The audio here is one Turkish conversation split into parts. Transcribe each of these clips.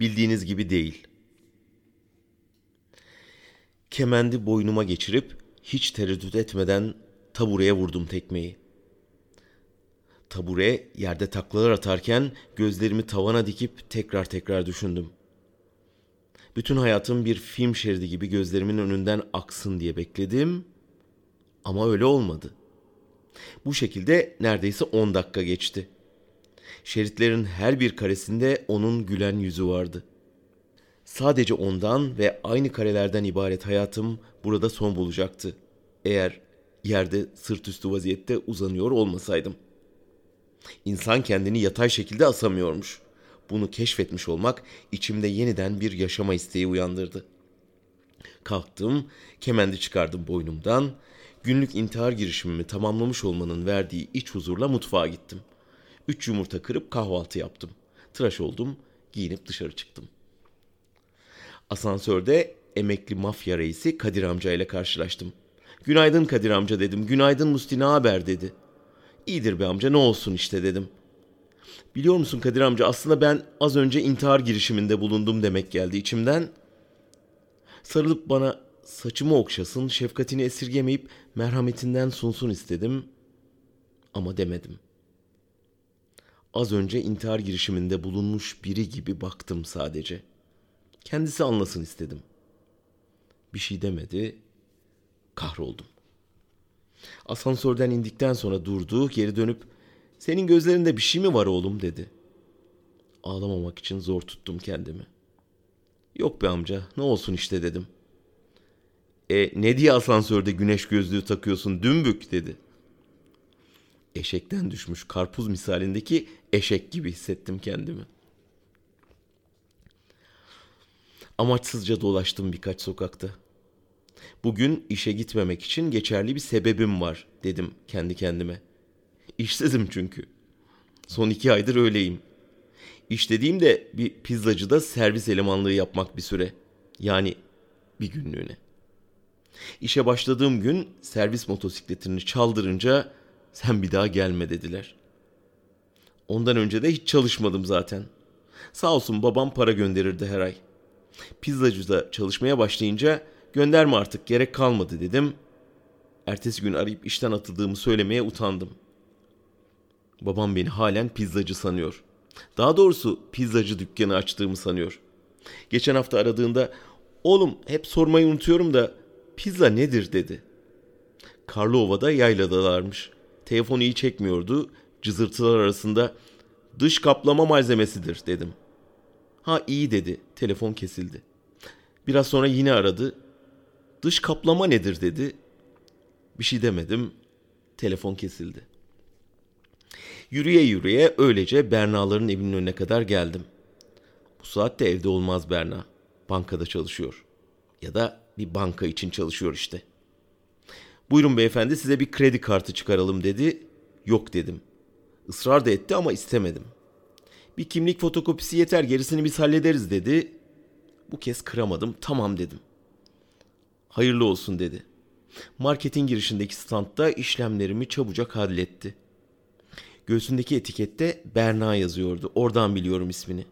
Bildiğiniz gibi değil. Kemendi boynuma geçirip hiç tereddüt etmeden tabureye vurdum tekmeyi. Tabure yerde taklalar atarken gözlerimi tavana dikip tekrar tekrar düşündüm. Bütün hayatım bir film şeridi gibi gözlerimin önünden aksın diye bekledim ama öyle olmadı. Bu şekilde neredeyse 10 dakika geçti. Şeritlerin her bir karesinde onun gülen yüzü vardı. Sadece ondan ve aynı karelerden ibaret hayatım burada son bulacaktı. Eğer yerde sırt üstü vaziyette uzanıyor olmasaydım. İnsan kendini yatay şekilde asamıyormuş. Bunu keşfetmiş olmak içimde yeniden bir yaşama isteği uyandırdı. Kalktım, kemendi çıkardım boynumdan. Günlük intihar girişimimi tamamlamış olmanın verdiği iç huzurla mutfağa gittim. Üç yumurta kırıp kahvaltı yaptım. Tıraş oldum, giyinip dışarı çıktım. Asansörde emekli mafya reisi Kadir amca ile karşılaştım. Günaydın Kadir amca dedim. Günaydın Musti ne haber dedi. İyidir be amca ne olsun işte dedim. Biliyor musun Kadir amca aslında ben az önce intihar girişiminde bulundum demek geldi içimden. Sarılıp bana saçımı okşasın, şefkatini esirgemeyip merhametinden sunsun istedim. Ama demedim. Az önce intihar girişiminde bulunmuş biri gibi baktım sadece. Kendisi anlasın istedim. Bir şey demedi. Kahroldum. Asansörden indikten sonra durdu, geri dönüp "Senin gözlerinde bir şey mi var oğlum?" dedi. Ağlamamak için zor tuttum kendimi. "Yok be amca, ne olsun işte." dedim. "E ne diye asansörde güneş gözlüğü takıyorsun dümbük?" dedi. Eşekten düşmüş karpuz misalindeki eşek gibi hissettim kendimi. Amaçsızca dolaştım birkaç sokakta. Bugün işe gitmemek için geçerli bir sebebim var dedim kendi kendime. İşsizim çünkü. Son iki aydır öyleyim. İş dediğimde bir pizzacıda servis elemanlığı yapmak bir süre. Yani bir günlüğüne. İşe başladığım gün servis motosikletini çaldırınca sen bir daha gelme dediler. Ondan önce de hiç çalışmadım zaten. Sağ olsun babam para gönderirdi her ay. Pizzacıda çalışmaya başlayınca Gönderme artık gerek kalmadı dedim. Ertesi gün arayıp işten atıldığımı söylemeye utandım. Babam beni halen pizzacı sanıyor. Daha doğrusu pizzacı dükkanı açtığımı sanıyor. Geçen hafta aradığında oğlum hep sormayı unutuyorum da pizza nedir dedi. Karlova'da yayladalarmış. Telefonu iyi çekmiyordu. Cızırtılar arasında dış kaplama malzemesidir dedim. Ha iyi dedi. Telefon kesildi. Biraz sonra yine aradı. Dış kaplama nedir dedi. Bir şey demedim. Telefon kesildi. Yürüye yürüye öylece Berna'ların evinin önüne kadar geldim. Bu saatte evde olmaz Berna. Bankada çalışıyor. Ya da bir banka için çalışıyor işte. Buyurun beyefendi size bir kredi kartı çıkaralım dedi. Yok dedim. Israr da etti ama istemedim. Bir kimlik fotokopisi yeter gerisini biz hallederiz dedi. Bu kez kıramadım tamam dedim. Hayırlı olsun dedi. Marketin girişindeki standta işlemlerimi çabucak halletti. Göğsündeki etikette Berna yazıyordu. Oradan biliyorum ismini.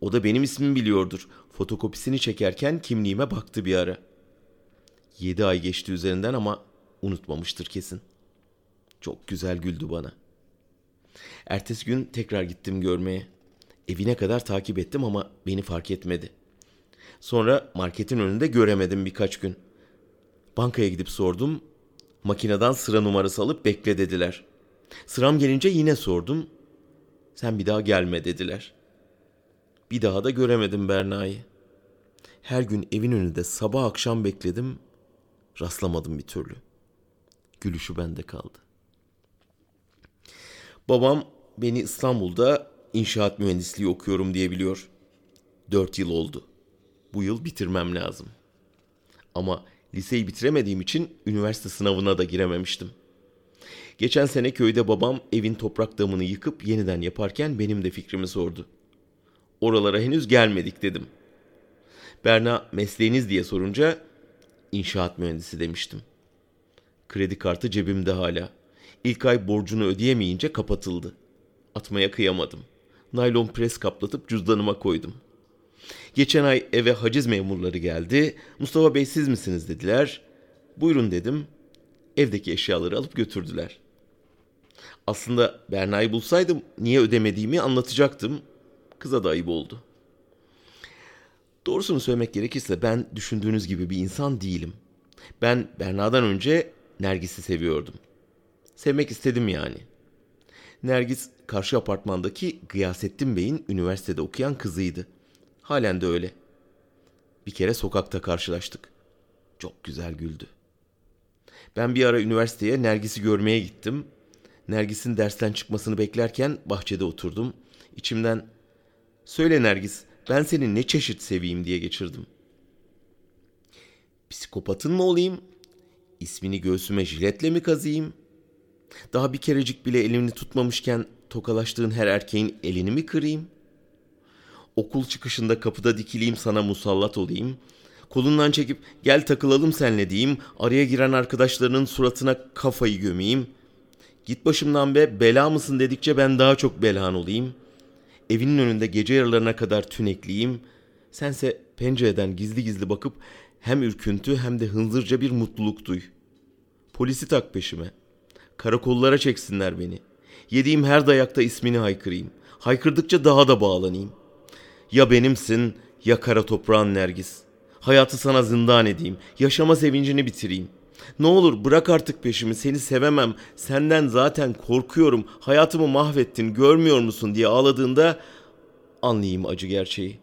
O da benim ismimi biliyordur. Fotokopisini çekerken kimliğime baktı bir ara. Yedi ay geçti üzerinden ama unutmamıştır kesin. Çok güzel güldü bana. Ertesi gün tekrar gittim görmeye. Evine kadar takip ettim ama beni fark etmedi. Sonra marketin önünde göremedim birkaç gün. Bankaya gidip sordum. Makineden sıra numarası alıp bekle dediler. Sıram gelince yine sordum. Sen bir daha gelme dediler. Bir daha da göremedim Berna'yı. Her gün evin önünde sabah akşam bekledim. Rastlamadım bir türlü. Gülüşü bende kaldı. Babam beni İstanbul'da inşaat mühendisliği okuyorum diye biliyor. Dört yıl oldu. Bu yıl bitirmem lazım. Ama Liseyi bitiremediğim için üniversite sınavına da girememiştim. Geçen sene köyde babam evin toprak damını yıkıp yeniden yaparken benim de fikrimi sordu. Oralara henüz gelmedik dedim. Berna mesleğiniz diye sorunca inşaat mühendisi demiştim. Kredi kartı cebimde hala. İlk ay borcunu ödeyemeyince kapatıldı. Atmaya kıyamadım. Naylon pres kaplatıp cüzdanıma koydum. Geçen ay eve haciz memurları geldi. Mustafa Bey siz misiniz dediler. Buyurun dedim. Evdeki eşyaları alıp götürdüler. Aslında Berna'yı bulsaydım niye ödemediğimi anlatacaktım. Kıza da ayıp oldu. Doğrusunu söylemek gerekirse ben düşündüğünüz gibi bir insan değilim. Ben Berna'dan önce Nergis'i seviyordum. Sevmek istedim yani. Nergis karşı apartmandaki Gıyasettin Bey'in üniversitede okuyan kızıydı. Halen de öyle. Bir kere sokakta karşılaştık. Çok güzel güldü. Ben bir ara üniversiteye Nergis'i görmeye gittim. Nergis'in dersten çıkmasını beklerken bahçede oturdum. İçimden "Söyle Nergis, ben seni ne çeşit seveyim?" diye geçirdim. Psikopatın mı olayım? İsmini göğsüme jiletle mi kazıyım? Daha bir kerecik bile elini tutmamışken tokalaştığın her erkeğin elini mi kırayım? Okul çıkışında kapıda dikileyim sana musallat olayım. Kolundan çekip gel takılalım senle diyeyim. Araya giren arkadaşlarının suratına kafayı gömeyim. Git başımdan be bela mısın dedikçe ben daha çok belan olayım. Evinin önünde gece yarılarına kadar tünekliyim. Sense pencereden gizli gizli bakıp hem ürküntü hem de hınzırca bir mutluluk duy. Polisi tak peşime. Karakollara çeksinler beni. Yediğim her dayakta ismini haykırayım. Haykırdıkça daha da bağlanayım. Ya benimsin ya kara toprağın nergis. Hayatı sana zindan edeyim. Yaşama sevincini bitireyim. Ne olur bırak artık peşimi seni sevemem. Senden zaten korkuyorum. Hayatımı mahvettin görmüyor musun diye ağladığında anlayayım acı gerçeği.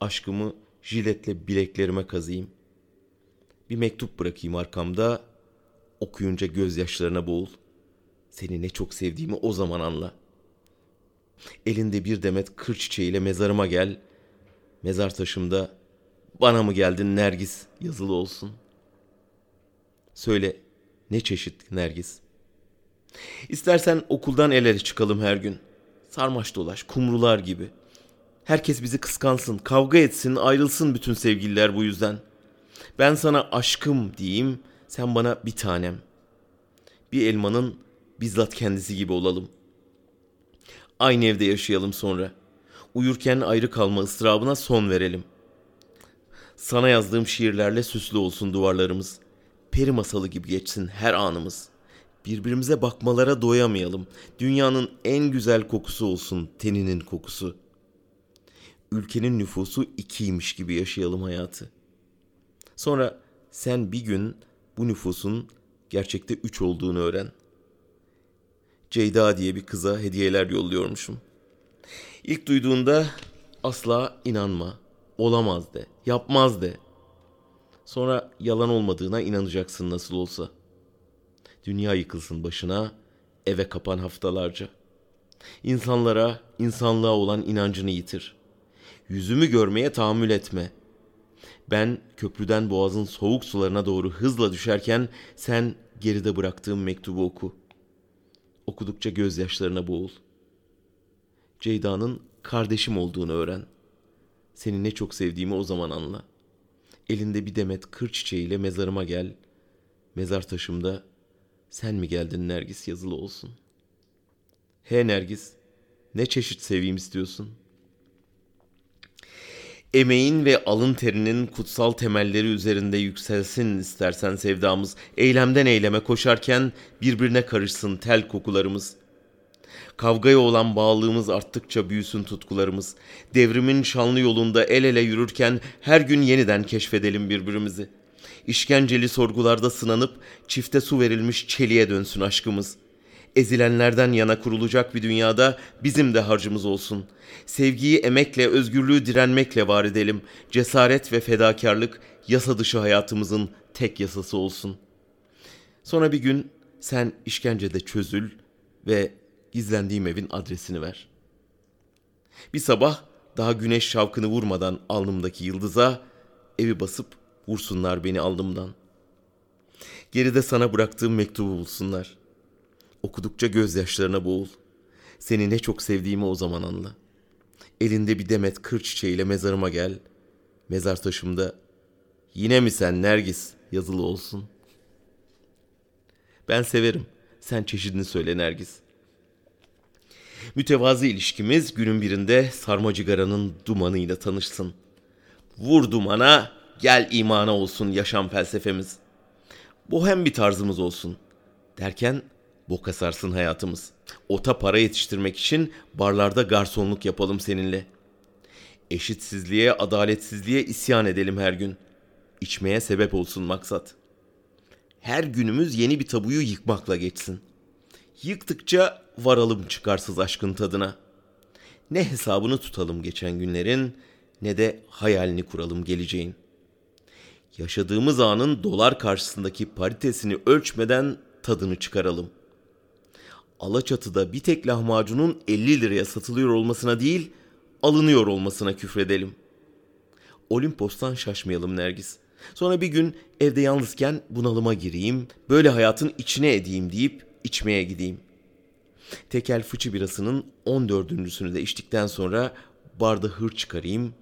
Aşkımı jiletle bileklerime kazıyım. Bir mektup bırakayım arkamda. Okuyunca gözyaşlarına boğul. Seni ne çok sevdiğimi o zaman anla. Elinde bir demet kır çiçeğiyle mezarıma gel. Mezar taşımda bana mı geldin Nergis yazılı olsun. Söyle ne çeşit Nergis? İstersen okuldan el ele çıkalım her gün. Sarmaş dolaş, kumrular gibi. Herkes bizi kıskansın, kavga etsin, ayrılsın bütün sevgililer bu yüzden. Ben sana aşkım diyeyim, sen bana bir tanem. Bir elmanın bizzat kendisi gibi olalım. Aynı evde yaşayalım sonra. Uyurken ayrı kalma ıstırabına son verelim. Sana yazdığım şiirlerle süslü olsun duvarlarımız. Peri masalı gibi geçsin her anımız. Birbirimize bakmalara doyamayalım. Dünyanın en güzel kokusu olsun teninin kokusu. Ülkenin nüfusu ikiymiş gibi yaşayalım hayatı. Sonra sen bir gün bu nüfusun gerçekte üç olduğunu öğren. Ceyda diye bir kıza hediyeler yolluyormuşum. İlk duyduğunda asla inanma, olamaz de, yapmaz de. Sonra yalan olmadığına inanacaksın nasıl olsa. Dünya yıkılsın başına, eve kapan haftalarca. İnsanlara, insanlığa olan inancını yitir. Yüzümü görmeye tahammül etme. Ben köprüden boğazın soğuk sularına doğru hızla düşerken sen geride bıraktığım mektubu oku. Okudukça gözyaşlarına boğul. Ceyda'nın kardeşim olduğunu öğren. Seni ne çok sevdiğimi o zaman anla. Elinde bir demet kır çiçeğiyle mezarıma gel. Mezar taşımda sen mi geldin Nergis yazılı olsun. He Nergis, ne çeşit seveyim istiyorsun? Emeğin ve alın terinin kutsal temelleri üzerinde yükselsin istersen sevdamız. Eylemden eyleme koşarken birbirine karışsın tel kokularımız. Kavgaya olan bağlılığımız arttıkça büyüsün tutkularımız. Devrimin şanlı yolunda el ele yürürken her gün yeniden keşfedelim birbirimizi. İşkenceli sorgularda sınanıp çifte su verilmiş çeliğe dönsün aşkımız. Ezilenlerden yana kurulacak bir dünyada bizim de harcımız olsun. Sevgiyi emekle, özgürlüğü direnmekle var edelim. Cesaret ve fedakarlık yasa dışı hayatımızın tek yasası olsun. Sonra bir gün sen işkencede çözül ve gizlendiğim evin adresini ver. Bir sabah daha güneş şavkını vurmadan alnımdaki yıldıza evi basıp vursunlar beni alnımdan. Geride sana bıraktığım mektubu bulsunlar. Okudukça gözyaşlarına boğul. Seni ne çok sevdiğimi o zaman anla. Elinde bir demet kır çiçeğiyle mezarıma gel. Mezar taşımda yine mi sen Nergis yazılı olsun. Ben severim. Sen çeşidini söyle Nergis. Mütevazı ilişkimiz günün birinde sarmacıgaranın dumanıyla tanışsın. Vur dumana, gel imana olsun yaşam felsefemiz. Bohem bir tarzımız olsun. Derken boka sarsın hayatımız. Ota para yetiştirmek için barlarda garsonluk yapalım seninle. Eşitsizliğe, adaletsizliğe isyan edelim her gün. İçmeye sebep olsun maksat. Her günümüz yeni bir tabuyu yıkmakla geçsin. Yıktıkça varalım çıkarsız aşkın tadına. Ne hesabını tutalım geçen günlerin ne de hayalini kuralım geleceğin. Yaşadığımız anın dolar karşısındaki paritesini ölçmeden tadını çıkaralım. Alaçatı'da bir tek lahmacunun 50 liraya satılıyor olmasına değil, alınıyor olmasına küfredelim. Olimpos'tan şaşmayalım Nergis. Sonra bir gün evde yalnızken bunalıma gireyim, böyle hayatın içine edeyim deyip içmeye gideyim. Tekel fıçı birasının 14.sünü de içtikten sonra barda hır çıkarayım.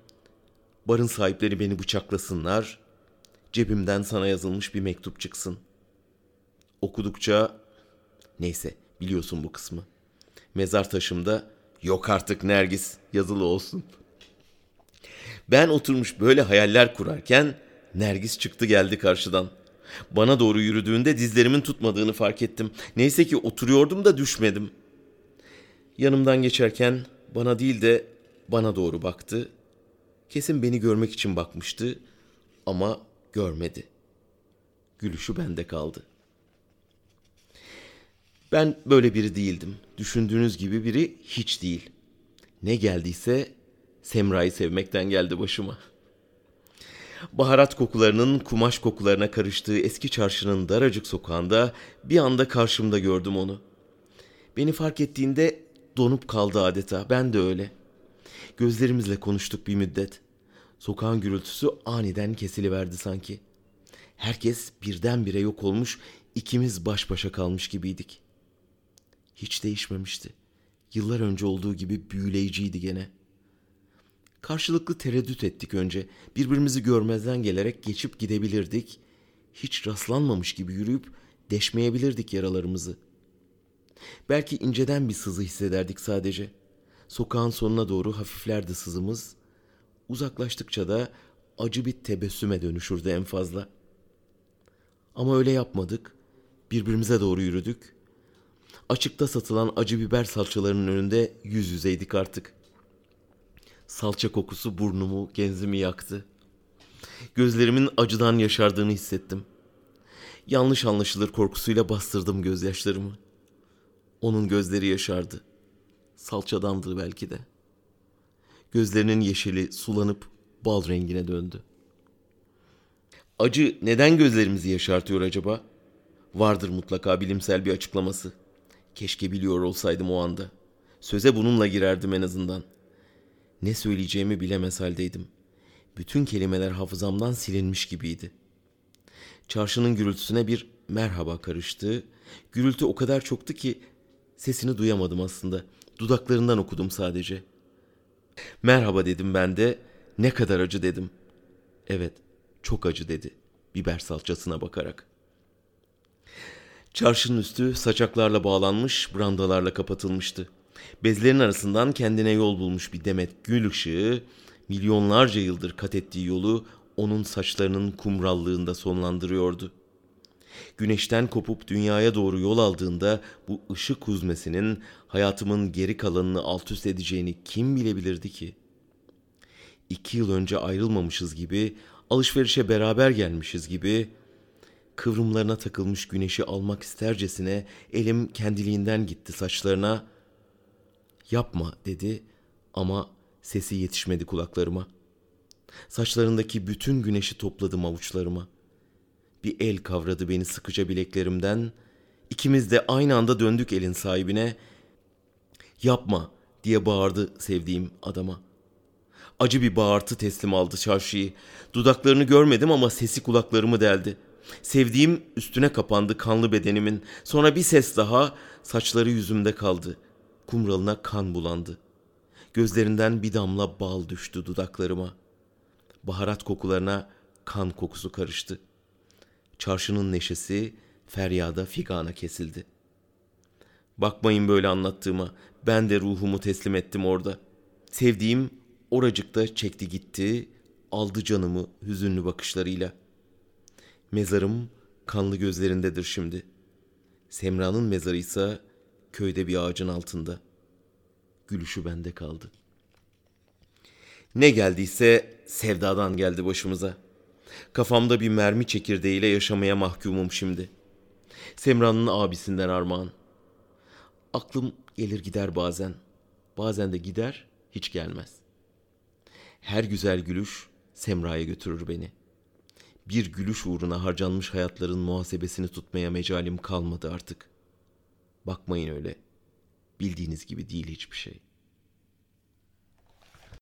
Barın sahipleri beni bıçaklasınlar. Cebimden sana yazılmış bir mektup çıksın. Okudukça neyse biliyorsun bu kısmı. Mezar taşımda yok artık Nergis yazılı olsun. Ben oturmuş böyle hayaller kurarken Nergis çıktı geldi karşıdan. Bana doğru yürüdüğünde dizlerimin tutmadığını fark ettim. Neyse ki oturuyordum da düşmedim. Yanımdan geçerken bana değil de bana doğru baktı. Kesin beni görmek için bakmıştı ama görmedi. Gülüşü bende kaldı. Ben böyle biri değildim. Düşündüğünüz gibi biri hiç değil. Ne geldiyse Semra'yı sevmekten geldi başıma. Baharat kokularının kumaş kokularına karıştığı eski çarşının daracık sokağında bir anda karşımda gördüm onu. Beni fark ettiğinde donup kaldı adeta. Ben de öyle. Gözlerimizle konuştuk bir müddet. Sokağın gürültüsü aniden kesiliverdi sanki. Herkes birdenbire yok olmuş, ikimiz baş başa kalmış gibiydik. Hiç değişmemişti. Yıllar önce olduğu gibi büyüleyiciydi gene. Karşılıklı tereddüt ettik önce. Birbirimizi görmezden gelerek geçip gidebilirdik. Hiç rastlanmamış gibi yürüyüp deşmeyebilirdik yaralarımızı. Belki inceden bir sızı hissederdik sadece. Sokağın sonuna doğru hafiflerdi sızımız. Uzaklaştıkça da acı bir tebessüme dönüşürdü en fazla. Ama öyle yapmadık. Birbirimize doğru yürüdük. Açıkta satılan acı biber salçalarının önünde yüz yüzeydik artık. Salça kokusu burnumu, genzimi yaktı. Gözlerimin acıdan yaşardığını hissettim. Yanlış anlaşılır korkusuyla bastırdım gözyaşlarımı. Onun gözleri yaşardı. Salçadandı belki de. Gözlerinin yeşili sulanıp bal rengine döndü. Acı neden gözlerimizi yaşartıyor acaba? Vardır mutlaka bilimsel bir açıklaması. Keşke biliyor olsaydım o anda. Söze bununla girerdim en azından. Ne söyleyeceğimi bilemez haldeydim. Bütün kelimeler hafızamdan silinmiş gibiydi. Çarşının gürültüsüne bir merhaba karıştı. Gürültü o kadar çoktu ki sesini duyamadım aslında. Dudaklarından okudum sadece. Merhaba dedim ben de. Ne kadar acı dedim. Evet, çok acı dedi biber salçasına bakarak. Çarşının üstü saçaklarla bağlanmış, brandalarla kapatılmıştı. Bezlerin arasından kendine yol bulmuş bir demet gül ışığı, milyonlarca yıldır kat ettiği yolu onun saçlarının kumrallığında sonlandırıyordu. Güneşten kopup dünyaya doğru yol aldığında bu ışık huzmesinin hayatımın geri kalanını alt üst edeceğini kim bilebilirdi ki? İki yıl önce ayrılmamışız gibi, alışverişe beraber gelmişiz gibi, kıvrımlarına takılmış güneşi almak istercesine elim kendiliğinden gitti saçlarına. Yapma dedi ama sesi yetişmedi kulaklarıma. Saçlarındaki bütün güneşi topladım avuçlarıma. Bir el kavradı beni sıkıca bileklerimden. İkimiz de aynı anda döndük elin sahibine. Yapma diye bağırdı sevdiğim adama. Acı bir bağırtı teslim aldı çarşıyı. Dudaklarını görmedim ama sesi kulaklarımı deldi.'' Sevdiğim üstüne kapandı kanlı bedenimin. Sonra bir ses daha saçları yüzümde kaldı. Kumralına kan bulandı. Gözlerinden bir damla bal düştü dudaklarıma. Baharat kokularına kan kokusu karıştı. Çarşının neşesi feryada figana kesildi. Bakmayın böyle anlattığıma. Ben de ruhumu teslim ettim orada. Sevdiğim oracıkta çekti gitti, aldı canımı hüzünlü bakışlarıyla. Mezarım kanlı gözlerindedir şimdi. Semra'nın mezarı ise köyde bir ağacın altında. Gülüşü bende kaldı. Ne geldiyse sevdadan geldi başımıza. Kafamda bir mermi çekirdeğiyle yaşamaya mahkumum şimdi. Semra'nın abisinden armağan. Aklım gelir gider bazen. Bazen de gider, hiç gelmez. Her güzel gülüş Semra'ya götürür beni. Bir gülüş uğruna harcanmış hayatların muhasebesini tutmaya mecalim kalmadı artık. Bakmayın öyle. Bildiğiniz gibi değil hiçbir şey.